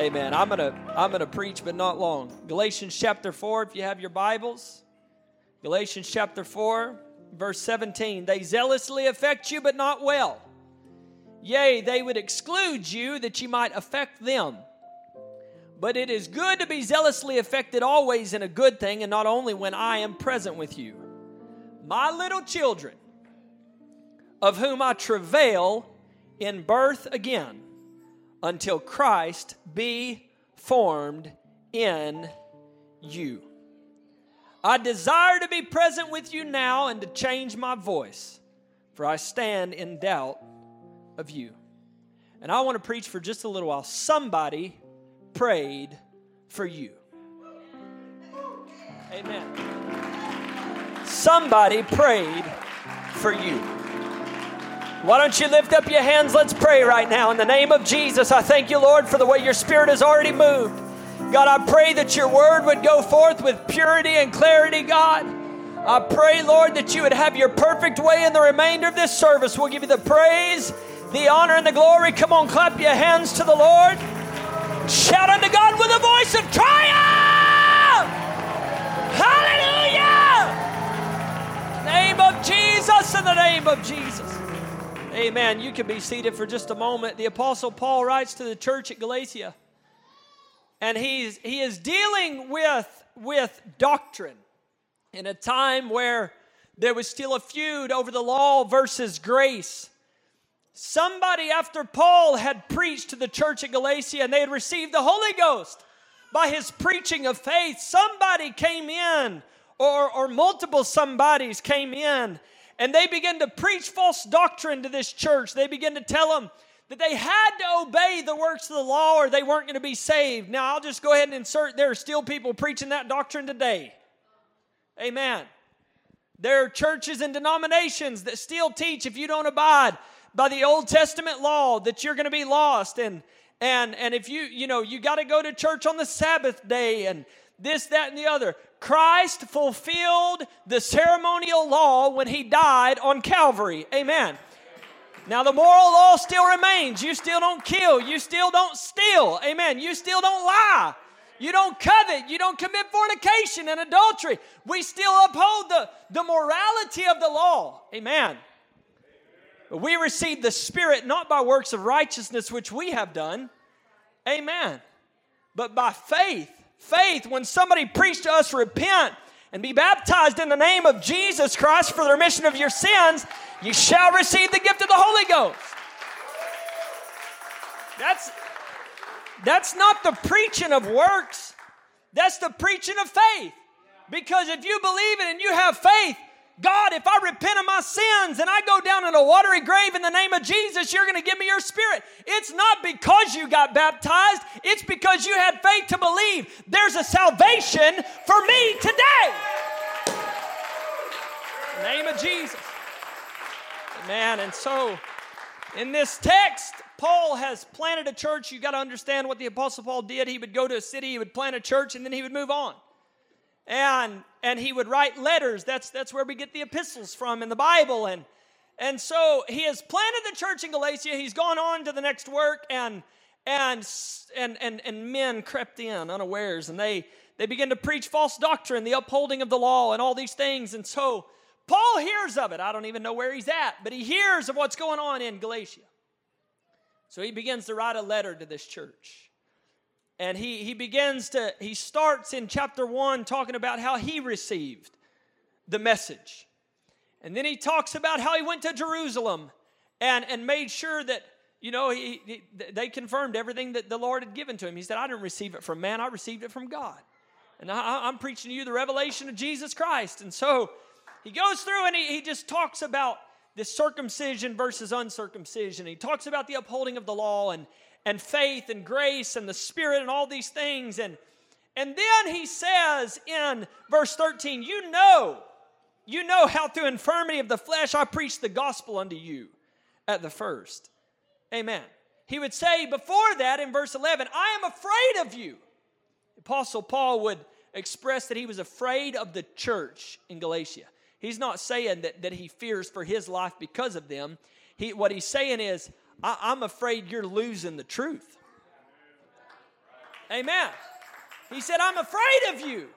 Amen. I'm gonna I'm gonna preach, but not long. Galatians chapter four, if you have your Bibles. Galatians chapter four, verse 17. They zealously affect you, but not well. Yea, they would exclude you that you might affect them. But it is good to be zealously affected always in a good thing, and not only when I am present with you. My little children, of whom I travail in birth again, until Christ be formed in you. I desire to be present with you now and to change my voice, for I stand in doubt of you. And I want to preach for just a little while. Somebody prayed for you. Amen. Somebody prayed for you. Why don't you lift up your hands? Let's pray right now. In the name of Jesus, I thank you, Lord, for the way your spirit has already moved. God, I pray that your word would go forth with purity and clarity, God. I pray, Lord, that you would have your perfect way in the remainder of this service. We'll give you the praise, the honor, and the glory. Come on, clap your hands to the Lord. Shout unto God with a voice of triumph! Hallelujah! Name of Jesus, in the name of Jesus. Amen. You can be seated for just a moment. The Apostle Paul writes to the church at Galatia, and he's, he is dealing with, with doctrine in a time where there was still a feud over the law versus grace. Somebody after Paul had preached to the church at Galatia and they had received the Holy Ghost by his preaching of faith, somebody came in, or, or multiple somebodies came in, and they began to preach false doctrine to this church. They began to tell them that they had to obey the works of the law or they weren't going to be saved. Now, I'll just go ahead and insert there are still people preaching that doctrine today. Amen. There are churches and denominations that still teach if you don't abide by the Old Testament law that you're going to be lost and and and if you you know you got to go to church on the Sabbath day and this that and the other. Christ fulfilled the ceremonial law when he died on Calvary. Amen. Now, the moral law still remains. You still don't kill. You still don't steal. Amen. You still don't lie. You don't covet. You don't commit fornication and adultery. We still uphold the, the morality of the law. Amen. We receive the Spirit not by works of righteousness which we have done. Amen. But by faith. Faith, when somebody preached to us, repent and be baptized in the name of Jesus Christ for the remission of your sins, you shall receive the gift of the Holy Ghost. That's, that's not the preaching of works, that's the preaching of faith. Because if you believe it and you have faith, God, if I repent of my sins and I go down in a watery grave in the name of Jesus, you're going to give me your spirit. It's not because you got baptized, it's because you had faith to believe there's a salvation for me today. In the name of Jesus. Amen. And so, in this text, Paul has planted a church. You got to understand what the Apostle Paul did. He would go to a city, he would plant a church, and then he would move on and and he would write letters. That's that's where we get the epistles from in the bible. And and so he has planted the church in galatia. He's gone on to the next work and and and and, and men crept in unawares and they they begin to preach false doctrine the upholding of the law and all these things. And so paul hears of it. I don't even know where he's at but he hears of what's going on in galatia. So he begins to write a letter to this church and he, he begins to, he starts in chapter one talking about how he received the message. And then he talks about how he went to Jerusalem and, and made sure that, you know, he, he, they confirmed everything that the Lord had given to him. He said, I didn't receive it from man, I received it from God. And I, I'm preaching to you the revelation of Jesus Christ. And so he goes through and he, he just talks about this circumcision versus uncircumcision. He talks about the upholding of the law and, and faith and grace and the Spirit and all these things. And, and then he says in verse 13, You know, you know how through infirmity of the flesh I preached the gospel unto you at the first. Amen. He would say before that in verse 11, I am afraid of you. Apostle Paul would express that he was afraid of the church in Galatia. He's not saying that, that he fears for his life because of them. He, what he's saying is, I, I'm afraid you're losing the truth. Amen. He said, I'm afraid of you,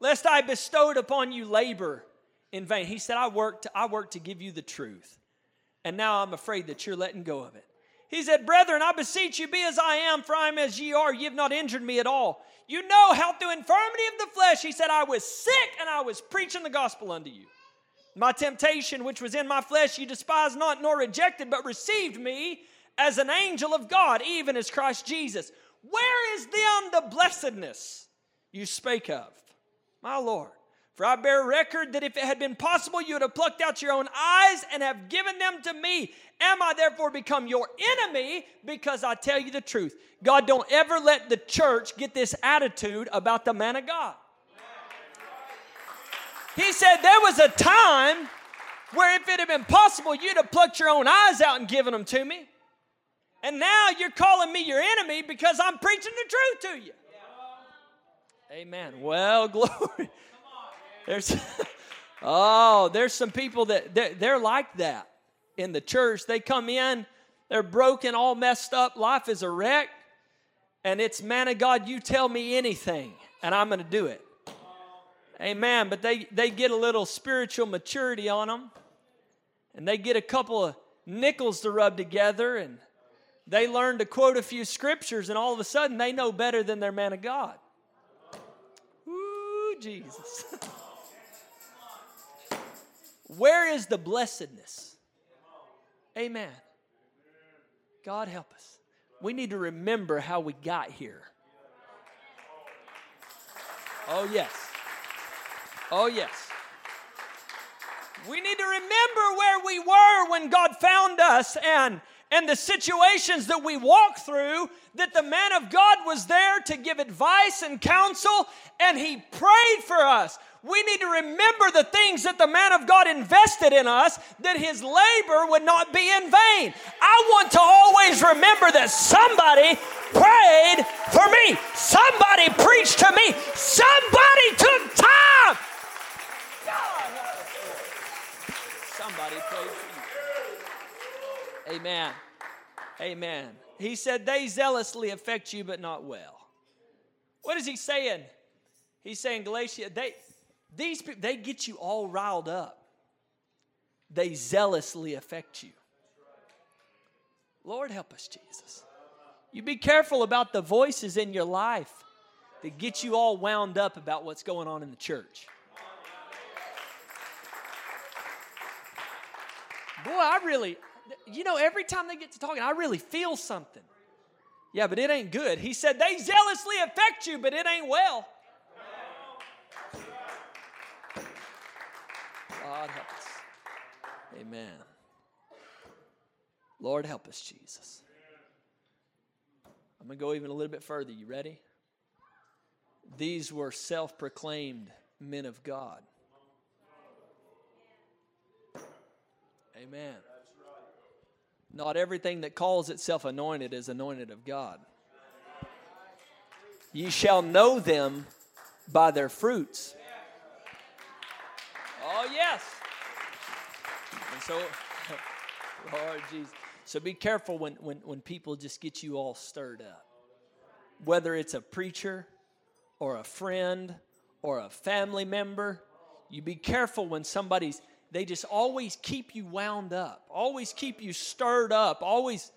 lest I bestowed upon you labor in vain. He said, I worked, I worked to give you the truth, and now I'm afraid that you're letting go of it. He said, Brethren, I beseech you, be as I am, for I am as ye are. Ye have not injured me at all. You know how through infirmity of the flesh, he said, I was sick and I was preaching the gospel unto you. My temptation, which was in my flesh, you despised not nor rejected, but received me as an angel of God, even as Christ Jesus. Where is then the blessedness you spake of? My Lord. For I bear record that if it had been possible, you would have plucked out your own eyes and have given them to me. Am I therefore become your enemy because I tell you the truth? God, don't ever let the church get this attitude about the man of God. He said there was a time where if it had been possible, you'd have plucked your own eyes out and given them to me. And now you're calling me your enemy because I'm preaching the truth to you. Amen. Well, glory. There's, oh, there's some people that they're, they're like that in the church. They come in, they're broken, all messed up, life is a wreck, and it's man of God, you tell me anything, and I'm going to do it. Amen. But they, they get a little spiritual maturity on them, and they get a couple of nickels to rub together, and they learn to quote a few scriptures, and all of a sudden they know better than their man of God. Ooh, Jesus. Where is the blessedness? Amen. God help us. We need to remember how we got here. Oh, yes. Oh, yes. We need to remember where we were when God found us and, and the situations that we walked through, that the man of God was there to give advice and counsel, and he prayed for us we need to remember the things that the man of God invested in us, that his labor would not be in vain. I want to always remember that somebody prayed for me, somebody preached to me, somebody took time. Somebody you. Amen. Amen. He said, They zealously affect you, but not well. What is he saying? He's saying, Galatia, they, these people, they get you all riled up. They zealously affect you. Lord, help us, Jesus. You be careful about the voices in your life that get you all wound up about what's going on in the church. Boy, I really, you know, every time they get to talking, I really feel something. Yeah, but it ain't good. He said, they zealously affect you, but it ain't well. God help us. Amen. Lord, help us, Jesus. I'm going to go even a little bit further. You ready? These were self proclaimed men of God. Amen. Not everything that calls itself anointed is anointed of God. Ye shall know them by their fruits. Oh, yes. And so, Lord Jesus. So be careful when, when, when people just get you all stirred up. Whether it's a preacher or a friend or a family member, you be careful when somebody's, they just always keep you wound up, always keep you stirred up, always,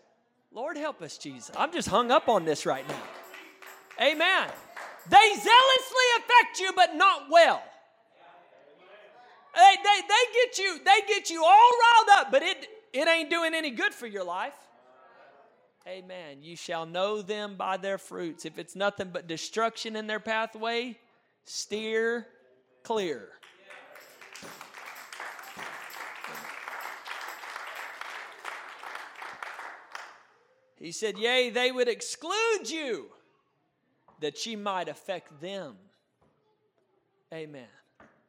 Lord help us, Jesus. I'm just hung up on this right now. Amen. They zealously affect you, but not well. They, they, they get you, they get you all riled up, but it, it ain't doing any good for your life. Amen. You shall know them by their fruits. If it's nothing but destruction in their pathway, steer clear. He said, Yea, they would exclude you that ye might affect them. Amen.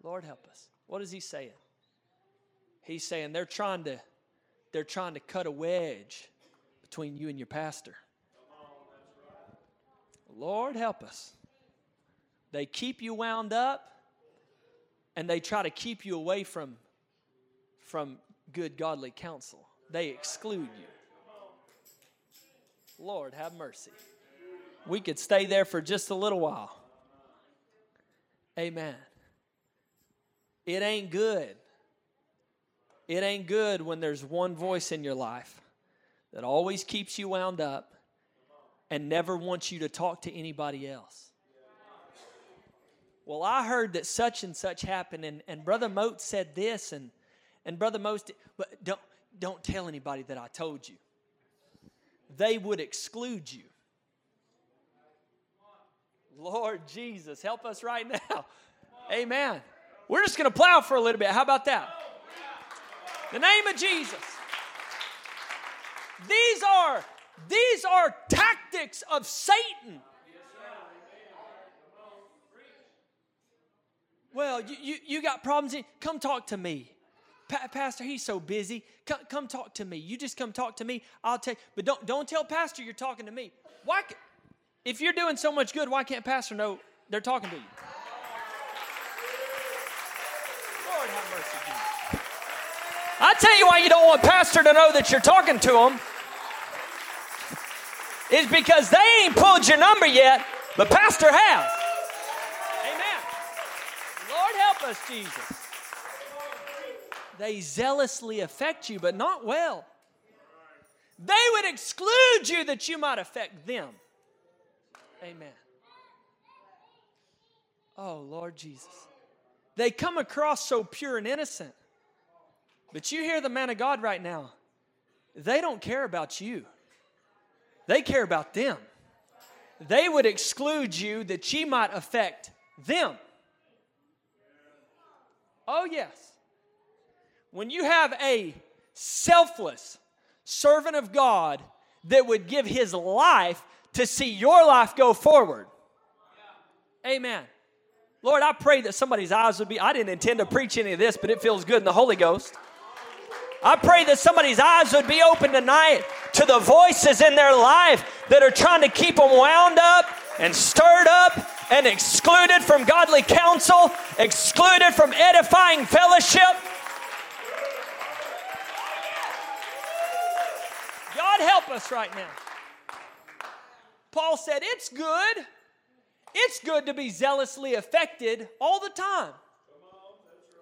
Lord, help us. What is he saying? He's saying they're trying to they're trying to cut a wedge between you and your pastor. Lord help us. They keep you wound up and they try to keep you away from from good godly counsel. They exclude you. Lord, have mercy. We could stay there for just a little while. Amen. It ain't good. It ain't good when there's one voice in your life that always keeps you wound up and never wants you to talk to anybody else. Well, I heard that such and such happened, and, and Brother Moat said this, and, and Brother Motes, but don't, don't tell anybody that I told you. They would exclude you. Lord Jesus, help us right now. Amen. We're just going to plow for a little bit. How about that? The name of Jesus. These are these are tactics of Satan. Well, you, you, you got problems. Come talk to me. Pa- Pastor, he's so busy. Come, come talk to me. You just come talk to me. I'll tell But don't, don't tell Pastor you're talking to me. Why? If you're doing so much good, why can't Pastor know they're talking to you? Lord have mercy, Jesus. I tell you why you don't want Pastor to know that you're talking to him. Is because they ain't pulled your number yet, but Pastor has. Amen. Lord help us, Jesus. They zealously affect you, but not well. They would exclude you that you might affect them. Amen. Oh, Lord Jesus. They come across so pure and innocent. But you hear the man of God right now. They don't care about you, they care about them. They would exclude you that ye might affect them. Oh, yes. When you have a selfless servant of God that would give his life to see your life go forward. Amen. Lord, I pray that somebody's eyes would be. I didn't intend to preach any of this, but it feels good in the Holy Ghost. I pray that somebody's eyes would be open tonight to the voices in their life that are trying to keep them wound up and stirred up and excluded from godly counsel, excluded from edifying fellowship. God help us right now. Paul said, It's good. It's good to be zealously affected all the time.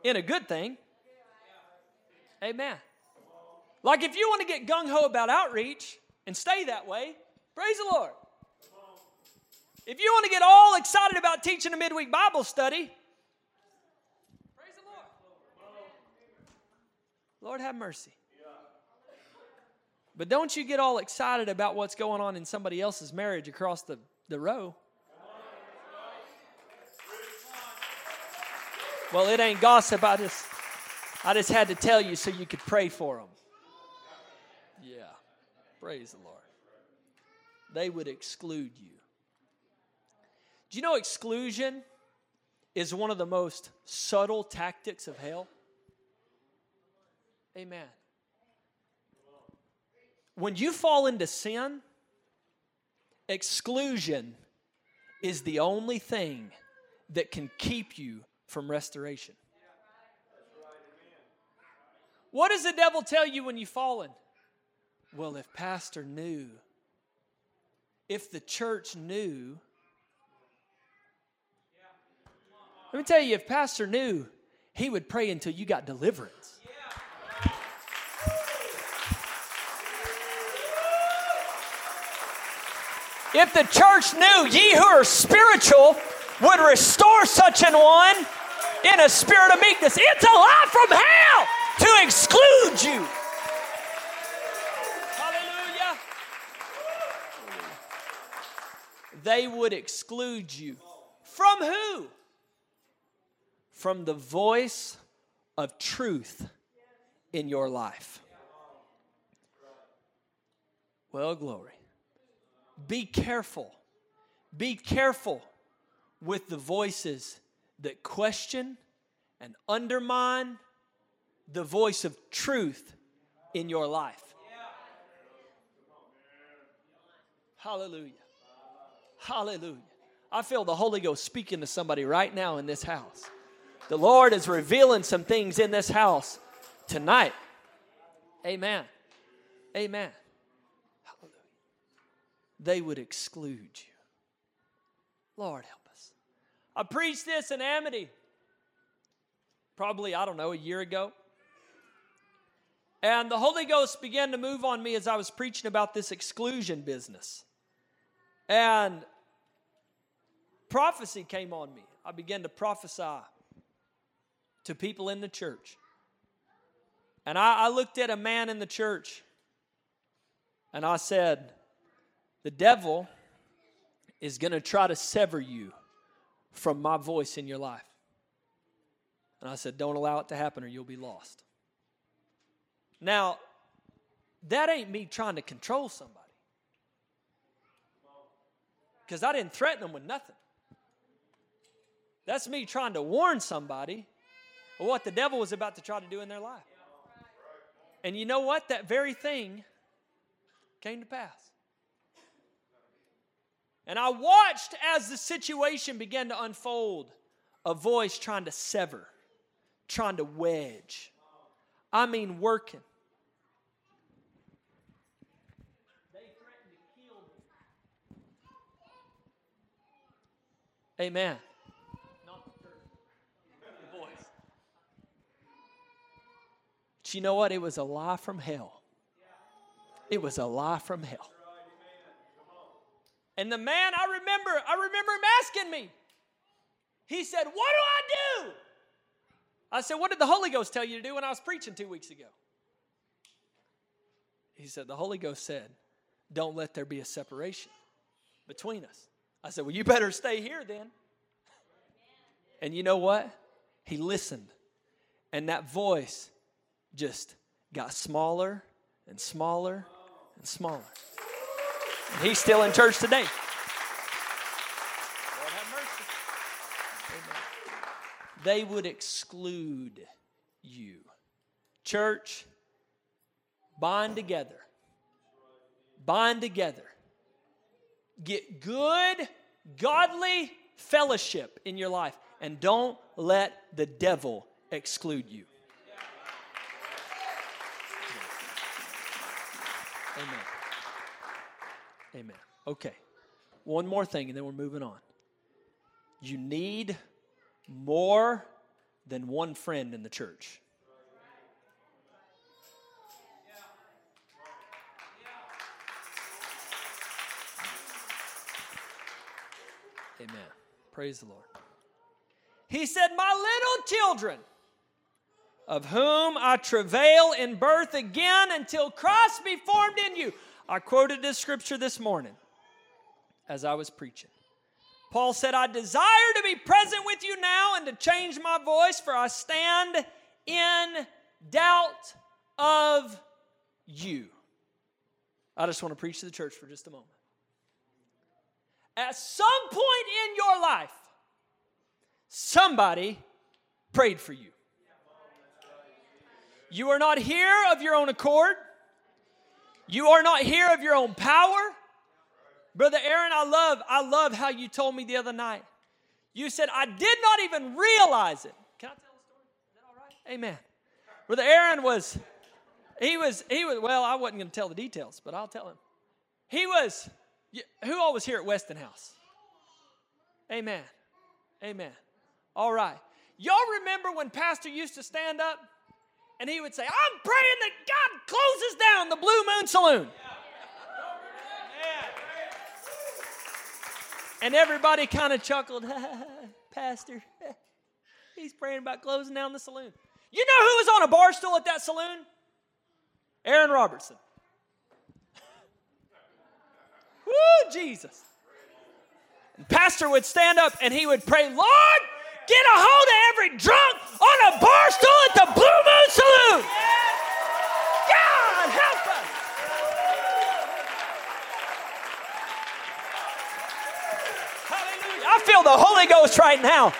In a good thing. Amen. Like if you want to get gung ho about outreach and stay that way, praise the Lord. If you want to get all excited about teaching a midweek Bible study, praise the Lord. Lord have mercy. But don't you get all excited about what's going on in somebody else's marriage across the, the row. Well, it ain't gossip. I just, I just had to tell you so you could pray for them. Yeah. Praise the Lord. They would exclude you. Do you know exclusion is one of the most subtle tactics of hell? Amen when you fall into sin, exclusion is the only thing that can keep you from restoration. What does the devil tell you when you've fallen? Well, if pastor knew, if the church knew, let me tell you, if pastor knew, he would pray until you got deliverance. If the church knew ye who are spiritual would restore such an one in a spirit of meekness, it's a lie from hell to exclude you. Hallelujah. They would exclude you. From who? From the voice of truth in your life. Well, glory be careful. Be careful with the voices that question and undermine the voice of truth in your life. Hallelujah. Hallelujah. I feel the Holy Ghost speaking to somebody right now in this house. The Lord is revealing some things in this house tonight. Amen. Amen they would exclude you. Lord help us. I preached this in Amity probably, I don't know, a year ago. And the Holy Ghost began to move on me as I was preaching about this exclusion business. And prophecy came on me. I began to prophesy to people in the church. And I, I looked at a man in the church and I said, The devil is going to try to sever you from my voice in your life. And I said, Don't allow it to happen or you'll be lost. Now, that ain't me trying to control somebody. Because I didn't threaten them with nothing. That's me trying to warn somebody of what the devil was about to try to do in their life. And you know what? That very thing came to pass. And I watched as the situation began to unfold a voice trying to sever, trying to wedge. I mean, working. Amen. But you know what? It was a lie from hell. It was a lie from hell. And the man, I remember, I remember him asking me. He said, What do I do? I said, What did the Holy Ghost tell you to do when I was preaching two weeks ago? He said, The Holy Ghost said, Don't let there be a separation between us. I said, Well, you better stay here then. And you know what? He listened. And that voice just got smaller and smaller and smaller. He's still in church today. Lord have mercy. Amen. They would exclude you. Church, bind together. Bind together Get good, godly fellowship in your life, and don't let the devil exclude you. Amen. Amen. Okay. One more thing, and then we're moving on. You need more than one friend in the church. Amen. Praise the Lord. He said, My little children, of whom I travail in birth again until Christ be formed in you. I quoted this scripture this morning as I was preaching. Paul said, I desire to be present with you now and to change my voice, for I stand in doubt of you. I just want to preach to the church for just a moment. At some point in your life, somebody prayed for you. You are not here of your own accord. You are not here of your own power. Brother Aaron, I love, I love how you told me the other night. You said, I did not even realize it. Can I tell a story? Is that all right? Amen. Brother Aaron was, he was, he was, well, I wasn't going to tell the details, but I'll tell him. He was who all was here at Weston House? Amen. Amen. All right. Y'all remember when Pastor used to stand up and he would say, I'm praying that God closes down the Blue Moon Saloon. And everybody kind of chuckled, Pastor, he's praying about closing down the saloon. You know who was on a bar stool at that saloon? Aaron Robertson. Woo, Jesus. And Pastor would stand up and he would pray, Lord, get a hold of every drunk on a bar stool at the Blue Moon Saloon. God, help us. Hallelujah. I feel the Holy Ghost right now.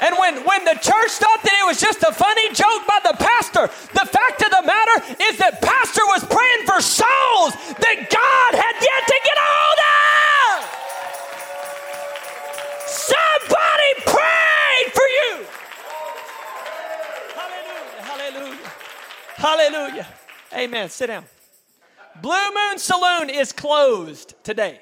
And when, when the church thought that it was just a funny joke by the pastor, the fact of the matter is that pastor was praying for Amen. Sit down. Blue Moon Saloon is closed today.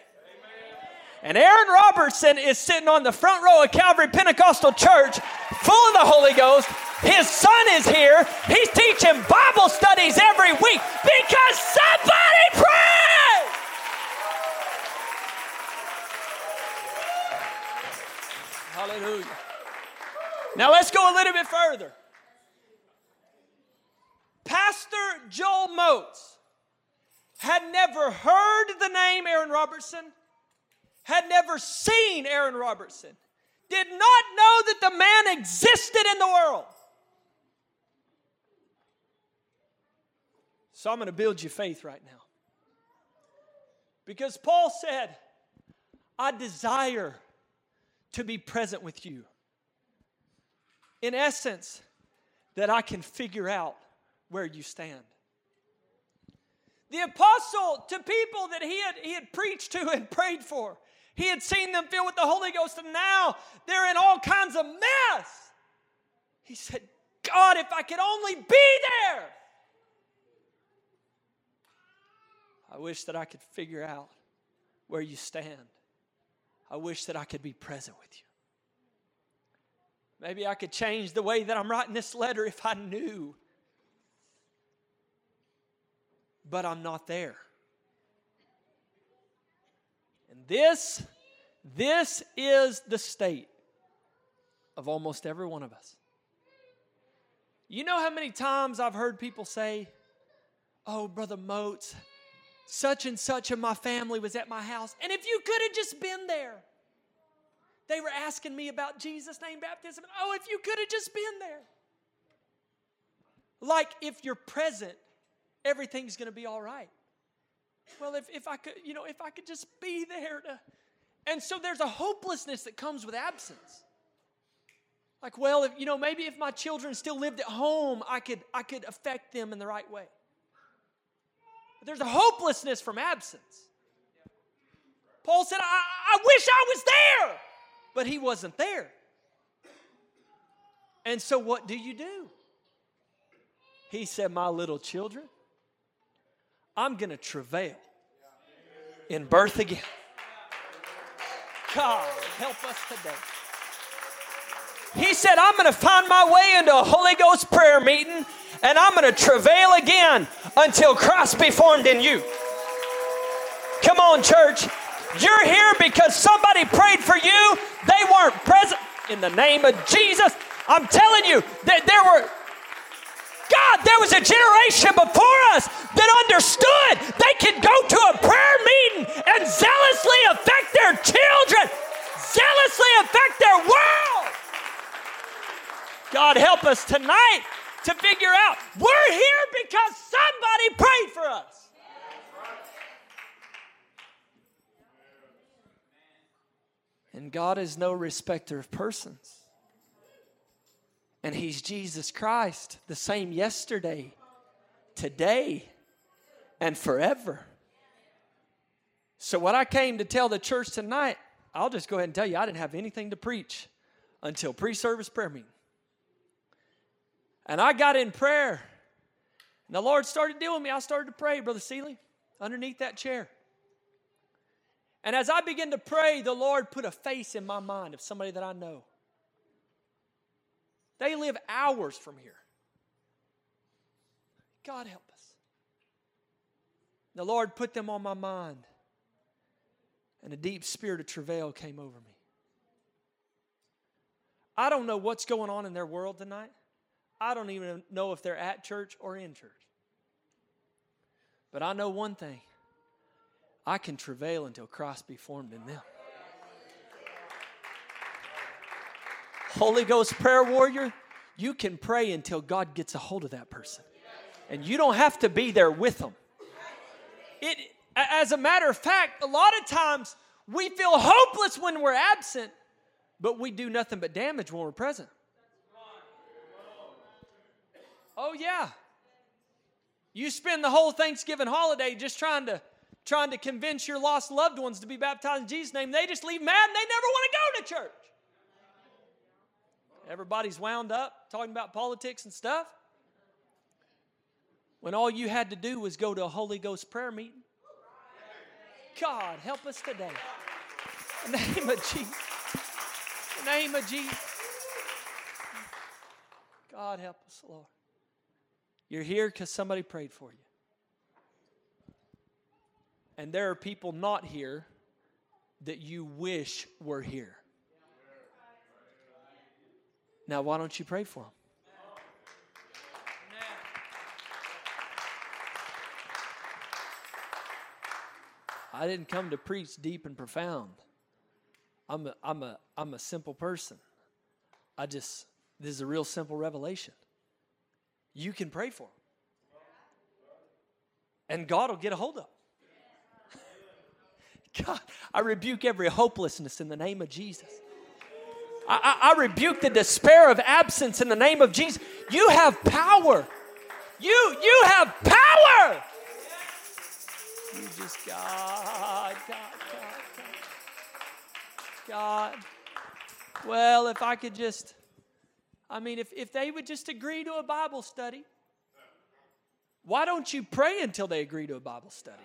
And Aaron Robertson is sitting on the front row of Calvary Pentecostal Church, full of the Holy Ghost. His son is here. He's teaching Bible studies every week because somebody prayed. Hallelujah. Now let's go a little bit further. Pastor Joel Motes had never heard the name Aaron Robertson had never seen Aaron Robertson, did not know that the man existed in the world. So I'm going to build your faith right now. Because Paul said, I desire to be present with you. In essence, that I can figure out where you stand. The apostle to people that he had, he had preached to and prayed for, he had seen them filled with the Holy Ghost, and now they're in all kinds of mess. He said, God, if I could only be there. I wish that I could figure out where you stand. I wish that I could be present with you. Maybe I could change the way that I'm writing this letter if I knew. But I'm not there. And this, this is the state of almost every one of us. You know how many times I've heard people say, Oh, Brother Motes, such and such of my family was at my house, and if you could have just been there. They were asking me about Jesus' name baptism. Oh, if you could have just been there. Like if you're present, everything's going to be all right. Well, if, if I could, you know, if I could just be there to. And so there's a hopelessness that comes with absence. Like, well, if you know, maybe if my children still lived at home, I could I could affect them in the right way. But there's a hopelessness from absence. Paul said, I, I wish I was there, but he wasn't there. And so what do you do? He said, My little children, I'm going to travail in birth again. God, help us today. He said, I'm going to find my way into a Holy Ghost prayer meeting and I'm going to travail again until Christ be formed in you. Come on, church. You're here because somebody prayed for you. They weren't present. In the name of Jesus, I'm telling you that there were God, there was a generation before us that understood they could go to a prayer meeting and zealously affect their children, zealously affect their world. God, help us tonight to figure out we're here because somebody prayed for us. And God is no respecter of persons. And He's Jesus Christ, the same yesterday, today, and forever. So, what I came to tell the church tonight, I'll just go ahead and tell you, I didn't have anything to preach until pre service prayer meeting. And I got in prayer, and the Lord started dealing with me. I started to pray, Brother Seeley, underneath that chair. And as I began to pray, the Lord put a face in my mind of somebody that I know. They live hours from here. God help us. The Lord put them on my mind, and a deep spirit of travail came over me. I don't know what's going on in their world tonight. I don't even know if they're at church or in church. But I know one thing I can travail until Christ be formed in them. Holy Ghost prayer warrior, you can pray until God gets a hold of that person. And you don't have to be there with them. It, as a matter of fact, a lot of times we feel hopeless when we're absent, but we do nothing but damage when we're present. Oh yeah. You spend the whole Thanksgiving holiday just trying to trying to convince your lost loved ones to be baptized in Jesus' name. They just leave mad and they never want to go to church. Everybody's wound up talking about politics and stuff. When all you had to do was go to a Holy Ghost prayer meeting. God, help us today. In the name of Jesus. In the name of Jesus. God help us, Lord. You're here because somebody prayed for you. And there are people not here that you wish were here. Now, why don't you pray for them? I didn't come to preach deep and profound. I'm a, I'm a, I'm a simple person. I just, this is a real simple revelation. You can pray for them. And God will get a hold of them. God, I rebuke every hopelessness in the name of Jesus. I, I, rebuke the despair of absence in the name of Jesus. You have power. You, you have power. You just, God, God, God, God. God. Well, if I could just, I mean, if, if they would just agree to a Bible study, why don't you pray until they agree to a Bible study?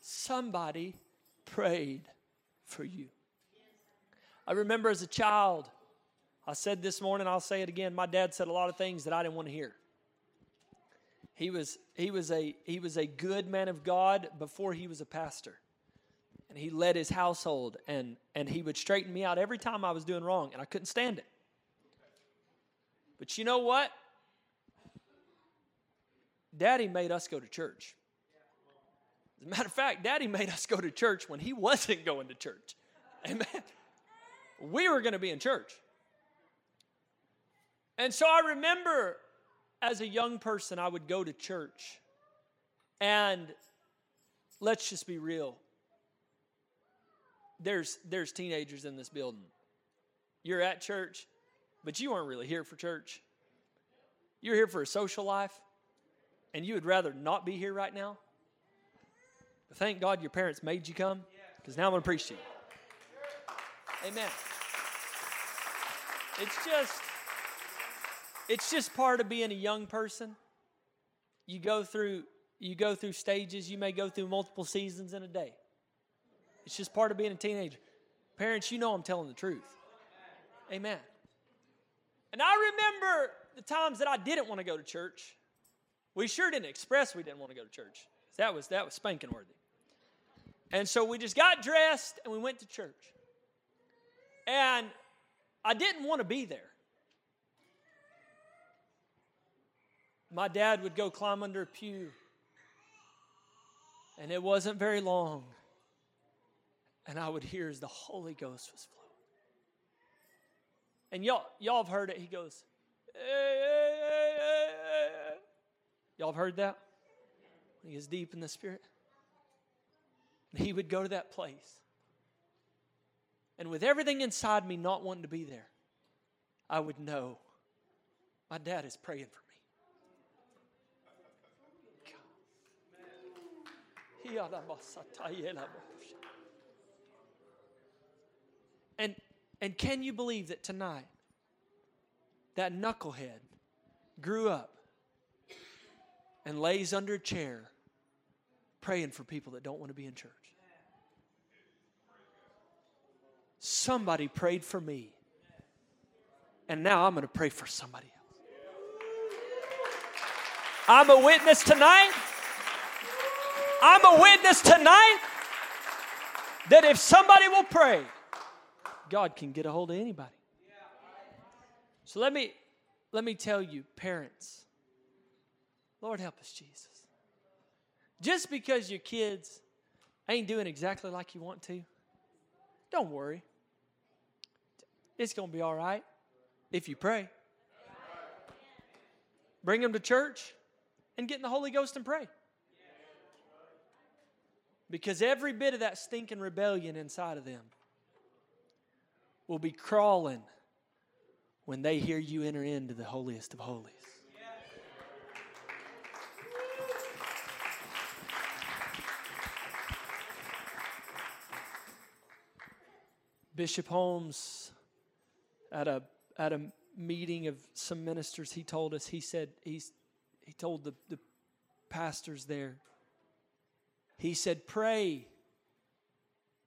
Somebody prayed for you. I remember as a child, I said this morning, I'll say it again. My dad said a lot of things that I didn't want to hear. He was, he was, a, he was a good man of God before he was a pastor. And he led his household, and, and he would straighten me out every time I was doing wrong, and I couldn't stand it. But you know what? Daddy made us go to church. As a matter of fact, Daddy made us go to church when he wasn't going to church. Amen. We were going to be in church. And so I remember as a young person, I would go to church. And let's just be real. There's, there's teenagers in this building. You're at church, but you aren't really here for church. You're here for a social life and you would rather not be here right now, but thank God your parents made you come because now I'm going to preach to you. Amen. It's just it's just part of being a young person. You go through you go through stages, you may go through multiple seasons in a day. It's just part of being a teenager. Parents, you know I'm telling the truth. Amen. And I remember the times that I didn't want to go to church. We sure didn't express we didn't want to go to church. That was that was spanking worthy. And so we just got dressed and we went to church. And I didn't want to be there. My dad would go climb under a pew. And it wasn't very long. And I would hear as the Holy Ghost was flowing. And y'all, y'all have heard it. He goes, hey, hey, hey, Y'all have heard that? He is deep in the spirit. He would go to that place. And with everything inside me not wanting to be there, I would know my dad is praying for me. And, and can you believe that tonight, that knucklehead grew up and lays under a chair praying for people that don't want to be in church. Somebody prayed for me, and now I'm going to pray for somebody else. I'm a witness tonight. I'm a witness tonight that if somebody will pray, God can get a hold of anybody. So let me let me tell you, parents, Lord, help us, Jesus. Just because your kids ain't doing exactly like you want to, don't worry. It's going to be all right if you pray. Bring them to church and get in the Holy Ghost and pray. Because every bit of that stinking rebellion inside of them will be crawling when they hear you enter into the holiest of holies. Bishop Holmes, at a, at a meeting of some ministers, he told us, he said, he's, he told the, the pastors there, he said, Pray,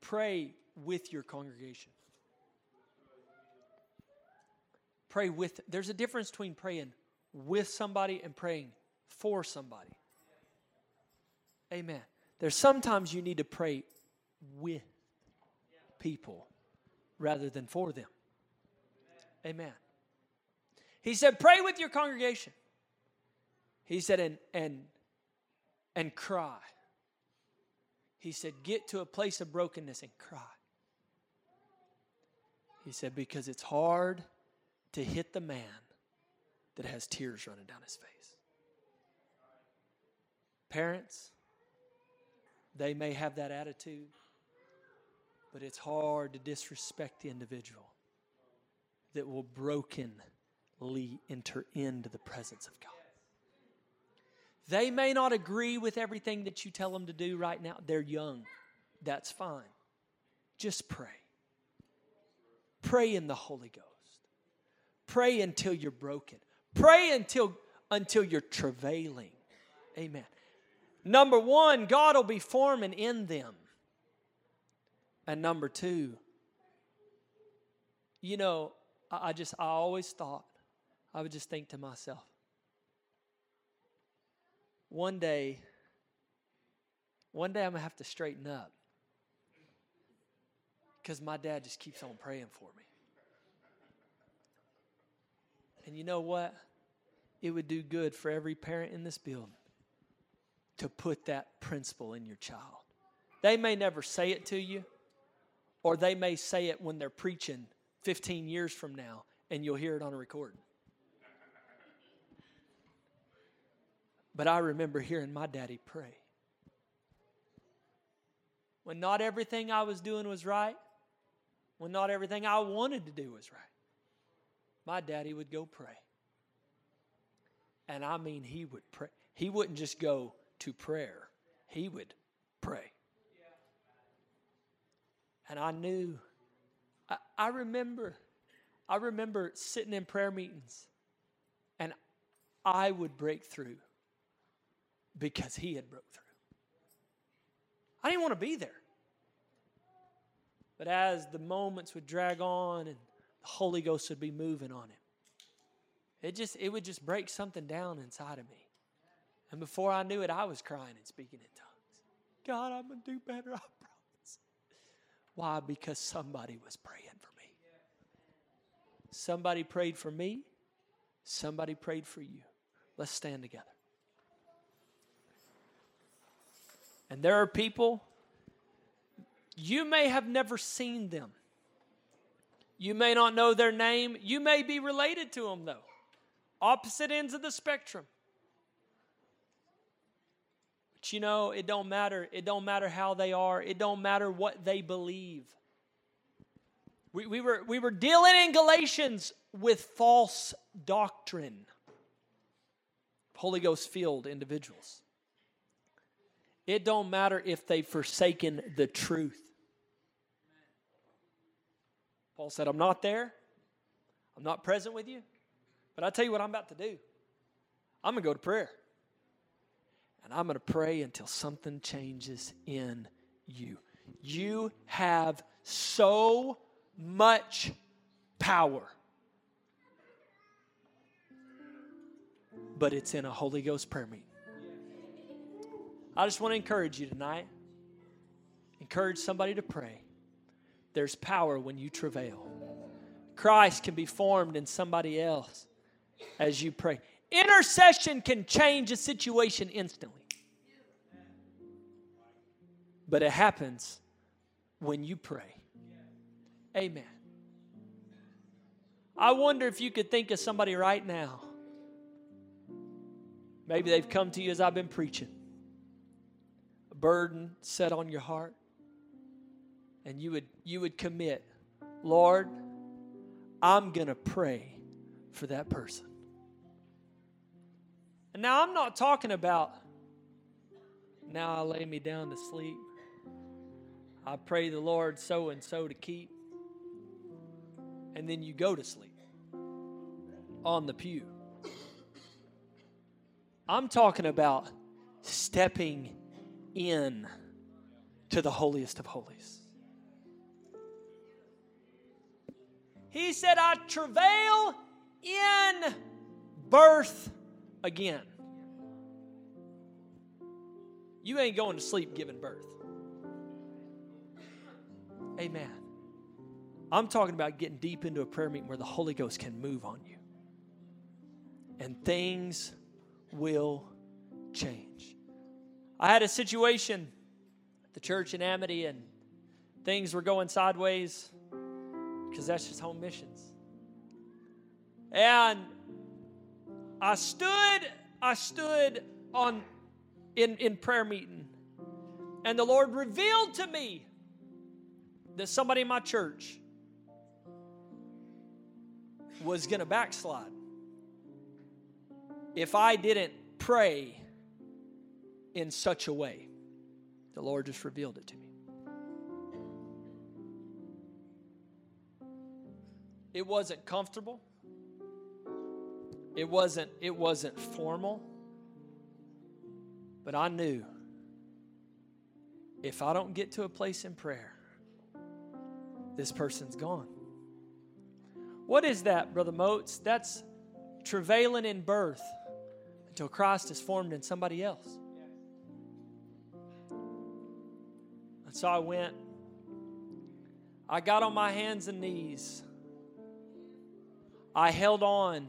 pray with your congregation. Pray with, there's a difference between praying with somebody and praying for somebody. Amen. There's sometimes you need to pray with people rather than for them. Amen. He said, pray with your congregation. He said, and and and cry. He said, get to a place of brokenness and cry. He said, because it's hard to hit the man that has tears running down his face. Parents, they may have that attitude, but it's hard to disrespect the individual that will brokenly enter into the presence of God. They may not agree with everything that you tell them to do right now. They're young. That's fine. Just pray. Pray in the Holy Ghost. Pray until you're broken. Pray until until you're travailing. Amen. Number 1, God will be forming in them. And number 2, you know, I, I just I always thought I would just think to myself, one day, one day I'm gonna have to straighten up because my dad just keeps on praying for me. And you know what? It would do good for every parent in this building to put that principle in your child. They may never say it to you, or they may say it when they're preaching 15 years from now, and you'll hear it on a recording. But I remember hearing my daddy pray. When not everything I was doing was right, when not everything I wanted to do was right, my daddy would go pray. And I mean, he would pray. He wouldn't just go to prayer, he would pray. And I knew, I, I remember, I remember sitting in prayer meetings and I would break through because he had broke through. I didn't want to be there. But as the moments would drag on and the Holy Ghost would be moving on him, it just it would just break something down inside of me. And before I knew it, I was crying and speaking in tongues. God, I'm gonna do better, I promise. Why? Because somebody was praying for me. Somebody prayed for me. Somebody prayed for you. Let's stand together. And there are people, you may have never seen them. You may not know their name. You may be related to them, though. Opposite ends of the spectrum. You know, it don't matter. It don't matter how they are. It don't matter what they believe. We, we, were, we were dealing in Galatians with false doctrine. Holy Ghost filled individuals. It don't matter if they've forsaken the truth. Paul said, I'm not there. I'm not present with you. But I tell you what I'm about to do. I'm going to go to prayer. And I'm going to pray until something changes in you. You have so much power. But it's in a Holy Ghost prayer meeting. I just want to encourage you tonight. Encourage somebody to pray. There's power when you travail. Christ can be formed in somebody else as you pray. Intercession can change a situation instantly. But it happens when you pray. Amen. I wonder if you could think of somebody right now. Maybe they've come to you as I've been preaching A burden set on your heart and you would you would commit lord i'm going to pray for that person and now i'm not talking about now i lay me down to sleep. I pray the lord so and so to keep. And then you go to sleep on the pew. I'm talking about stepping in to the holiest of holies. He said, I travail in birth again. You ain't going to sleep giving birth. Amen. I'm talking about getting deep into a prayer meeting where the Holy Ghost can move on you. And things will change. I had a situation at the church in Amity, and things were going sideways because that's just home missions. And I stood, I stood on in, in prayer meeting, and the Lord revealed to me that somebody in my church was to backslide if I didn't pray in such a way. The Lord just revealed it to me. It wasn't comfortable. It wasn't it wasn't formal. But I knew if I don't get to a place in prayer, this person's gone. What is that, Brother Motes? That's travailing in birth until Christ is formed in somebody else. And so I went. I got on my hands and knees. I held on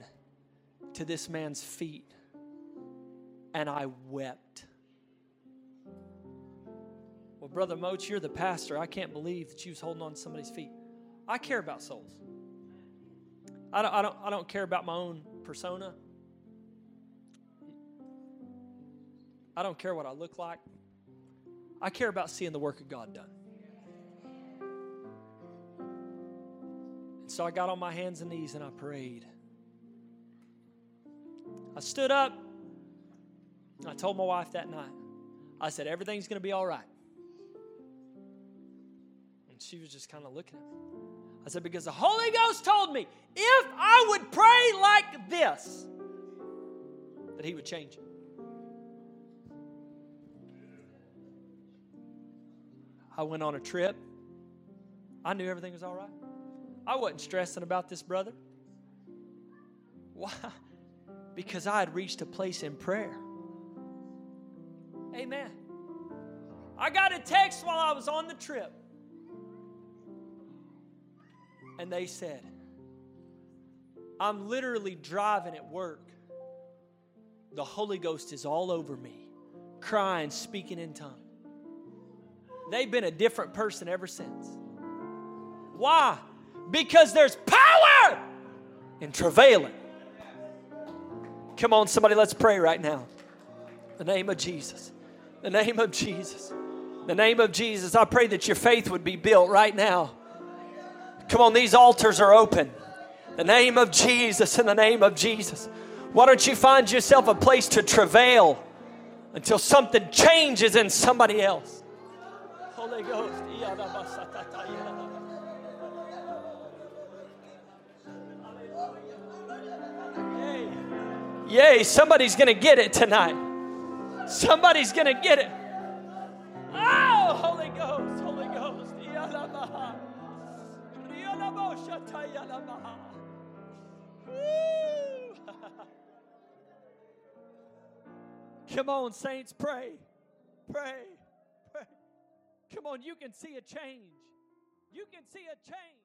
to this man's feet and I wept. Well, Brother Motes, you're the pastor. I can't believe that you was holding on to somebody's feet. I care about souls. I don't, I don't, I don't care about my own persona. I don't care what I look like. I care about seeing the work of God done. And so I got on my hands and knees and I prayed. I stood up. I told my wife that night, I said, everything's going to be all right. And she was just kind of looking at me. I said, because the Holy Ghost told me if I would pray like this, that He would change it. I went on a trip. I knew everything was all right. I wasn't stressing about this brother. Why? Because I had reached a place in prayer. Amen. I got a text while I was on the trip. And they said, I'm literally driving at work. The Holy Ghost is all over me, crying, speaking in tongues. They've been a different person ever since. Why? Because there's power in travailing. Come on, somebody, let's pray right now. the name of Jesus. the name of Jesus. the name of Jesus. I pray that your faith would be built right now. Come on, these altars are open. the name of Jesus, in the name of Jesus. Why don't you find yourself a place to travail until something changes in somebody else? Holy Ghost. Yay, somebody's going to get it tonight. Somebody's going to get it. Oh, Holy Ghost, Holy Ghost. Come on, saints, pray. Pray. Pray. Come on, you can see a change. You can see a change.